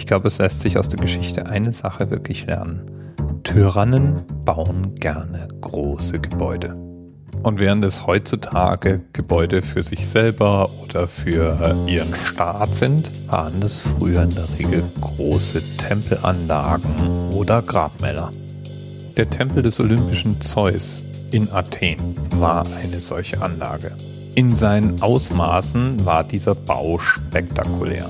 Ich glaube, es lässt sich aus der Geschichte eine Sache wirklich lernen. Tyrannen bauen gerne große Gebäude. Und während es heutzutage Gebäude für sich selber oder für ihren Staat sind, waren das früher in der Regel große Tempelanlagen oder Grabmäler. Der Tempel des olympischen Zeus in Athen war eine solche Anlage. In seinen Ausmaßen war dieser Bau spektakulär.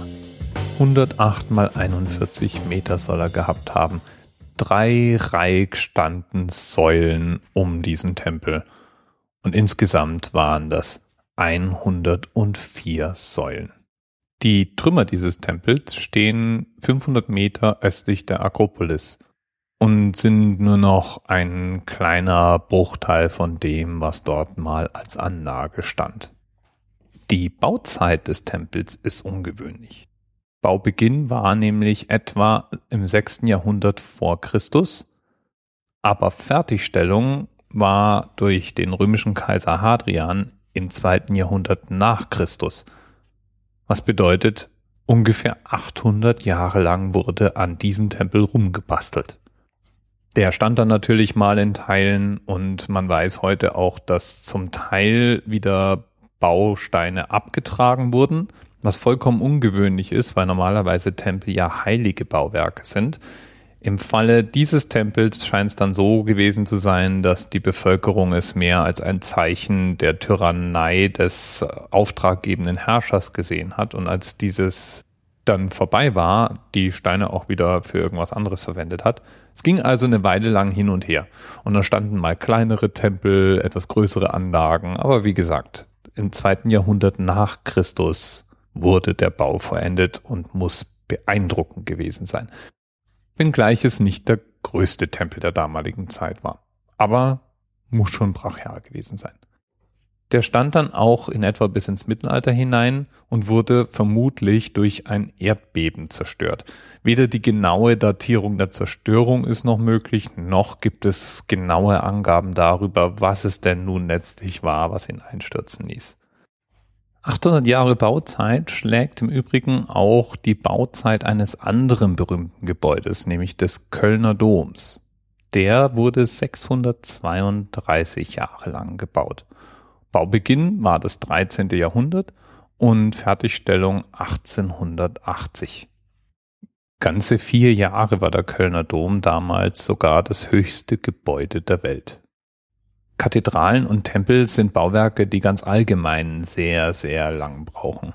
108 mal 41 Meter soll er gehabt haben. Drei reich standen Säulen um diesen Tempel. Und insgesamt waren das 104 Säulen. Die Trümmer dieses Tempels stehen 500 Meter östlich der Akropolis und sind nur noch ein kleiner Bruchteil von dem, was dort mal als Anlage stand. Die Bauzeit des Tempels ist ungewöhnlich. Baubeginn war nämlich etwa im 6. Jahrhundert vor Christus, aber Fertigstellung war durch den römischen Kaiser Hadrian im 2. Jahrhundert nach Christus. Was bedeutet, ungefähr 800 Jahre lang wurde an diesem Tempel rumgebastelt. Der stand dann natürlich mal in Teilen und man weiß heute auch, dass zum Teil wieder Bausteine abgetragen wurden was vollkommen ungewöhnlich ist, weil normalerweise Tempel ja heilige Bauwerke sind. Im Falle dieses Tempels scheint es dann so gewesen zu sein, dass die Bevölkerung es mehr als ein Zeichen der Tyrannei des auftraggebenden Herrschers gesehen hat und als dieses dann vorbei war, die Steine auch wieder für irgendwas anderes verwendet hat. Es ging also eine Weile lang hin und her. Und da standen mal kleinere Tempel, etwas größere Anlagen, aber wie gesagt, im zweiten Jahrhundert nach Christus wurde der Bau vollendet und muss beeindruckend gewesen sein. Wenngleich es nicht der größte Tempel der damaligen Zeit war. Aber muss schon brachial gewesen sein. Der stand dann auch in etwa bis ins Mittelalter hinein und wurde vermutlich durch ein Erdbeben zerstört. Weder die genaue Datierung der Zerstörung ist noch möglich, noch gibt es genaue Angaben darüber, was es denn nun letztlich war, was ihn einstürzen ließ. 800 Jahre Bauzeit schlägt im Übrigen auch die Bauzeit eines anderen berühmten Gebäudes, nämlich des Kölner Doms. Der wurde 632 Jahre lang gebaut. Baubeginn war das 13. Jahrhundert und Fertigstellung 1880. Ganze vier Jahre war der Kölner Dom damals sogar das höchste Gebäude der Welt. Kathedralen und Tempel sind Bauwerke, die ganz allgemein sehr, sehr lang brauchen.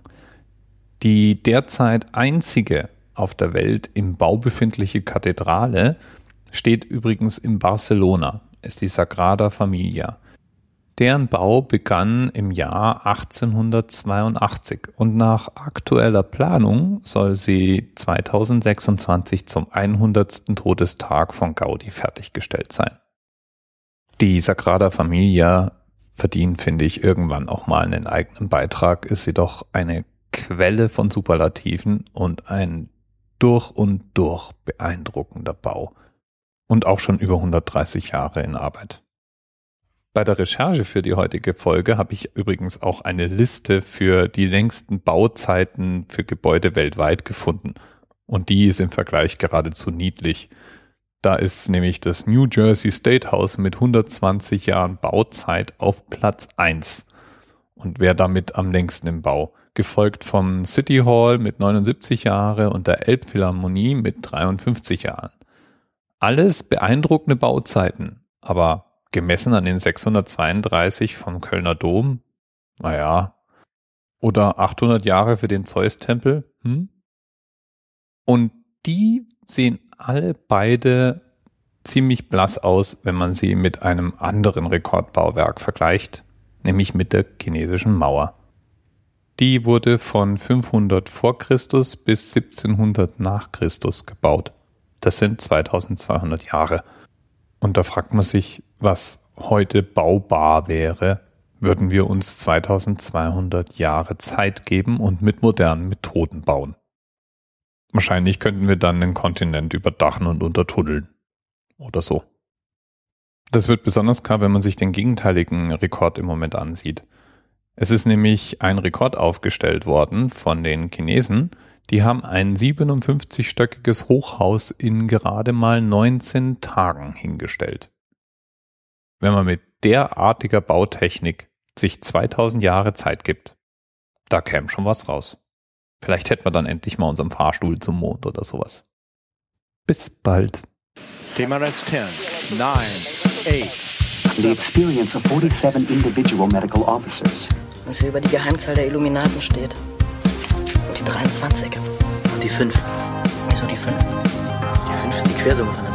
Die derzeit einzige auf der Welt im Bau befindliche Kathedrale steht übrigens in Barcelona, ist die Sagrada Familia. Deren Bau begann im Jahr 1882 und nach aktueller Planung soll sie 2026 zum 100. Todestag von Gaudi fertiggestellt sein. Die Sagrada Familia verdient, finde ich, irgendwann auch mal einen eigenen Beitrag, ist sie doch eine Quelle von Superlativen und ein durch und durch beeindruckender Bau. Und auch schon über 130 Jahre in Arbeit. Bei der Recherche für die heutige Folge habe ich übrigens auch eine Liste für die längsten Bauzeiten für Gebäude weltweit gefunden. Und die ist im Vergleich geradezu niedlich. Da ist nämlich das New Jersey State House mit 120 Jahren Bauzeit auf Platz 1 und wer damit am längsten im Bau. Gefolgt vom City Hall mit 79 Jahre und der Elbphilharmonie mit 53 Jahren. Alles beeindruckende Bauzeiten, aber gemessen an den 632 vom Kölner Dom, naja, oder 800 Jahre für den Zeus-Tempel, hm? Und die sehen alle beide ziemlich blass aus, wenn man sie mit einem anderen Rekordbauwerk vergleicht, nämlich mit der chinesischen Mauer. Die wurde von 500 vor Christus bis 1700 nach Christus gebaut. Das sind 2200 Jahre. Und da fragt man sich, was heute baubar wäre, würden wir uns 2200 Jahre Zeit geben und mit modernen Methoden bauen. Wahrscheinlich könnten wir dann den Kontinent überdachen und untertunneln. Oder so. Das wird besonders klar, wenn man sich den gegenteiligen Rekord im Moment ansieht. Es ist nämlich ein Rekord aufgestellt worden von den Chinesen, Die haben ein 57-stöckiges Hochhaus in gerade mal 19 Tagen hingestellt. Wenn man mit derartiger Bautechnik sich 2000 Jahre Zeit gibt, da käme schon was raus. Vielleicht hätten wir dann endlich mal unseren Fahrstuhl zum Mond oder sowas. Bis bald. TMRS 10, 9, 8. The experience of 47 individual medical officers. Was hier über die Geheimzahl der Illuminaten steht. Und die 23. Und die 5. Wieso die 5? Die 5 ist die Quersumme von der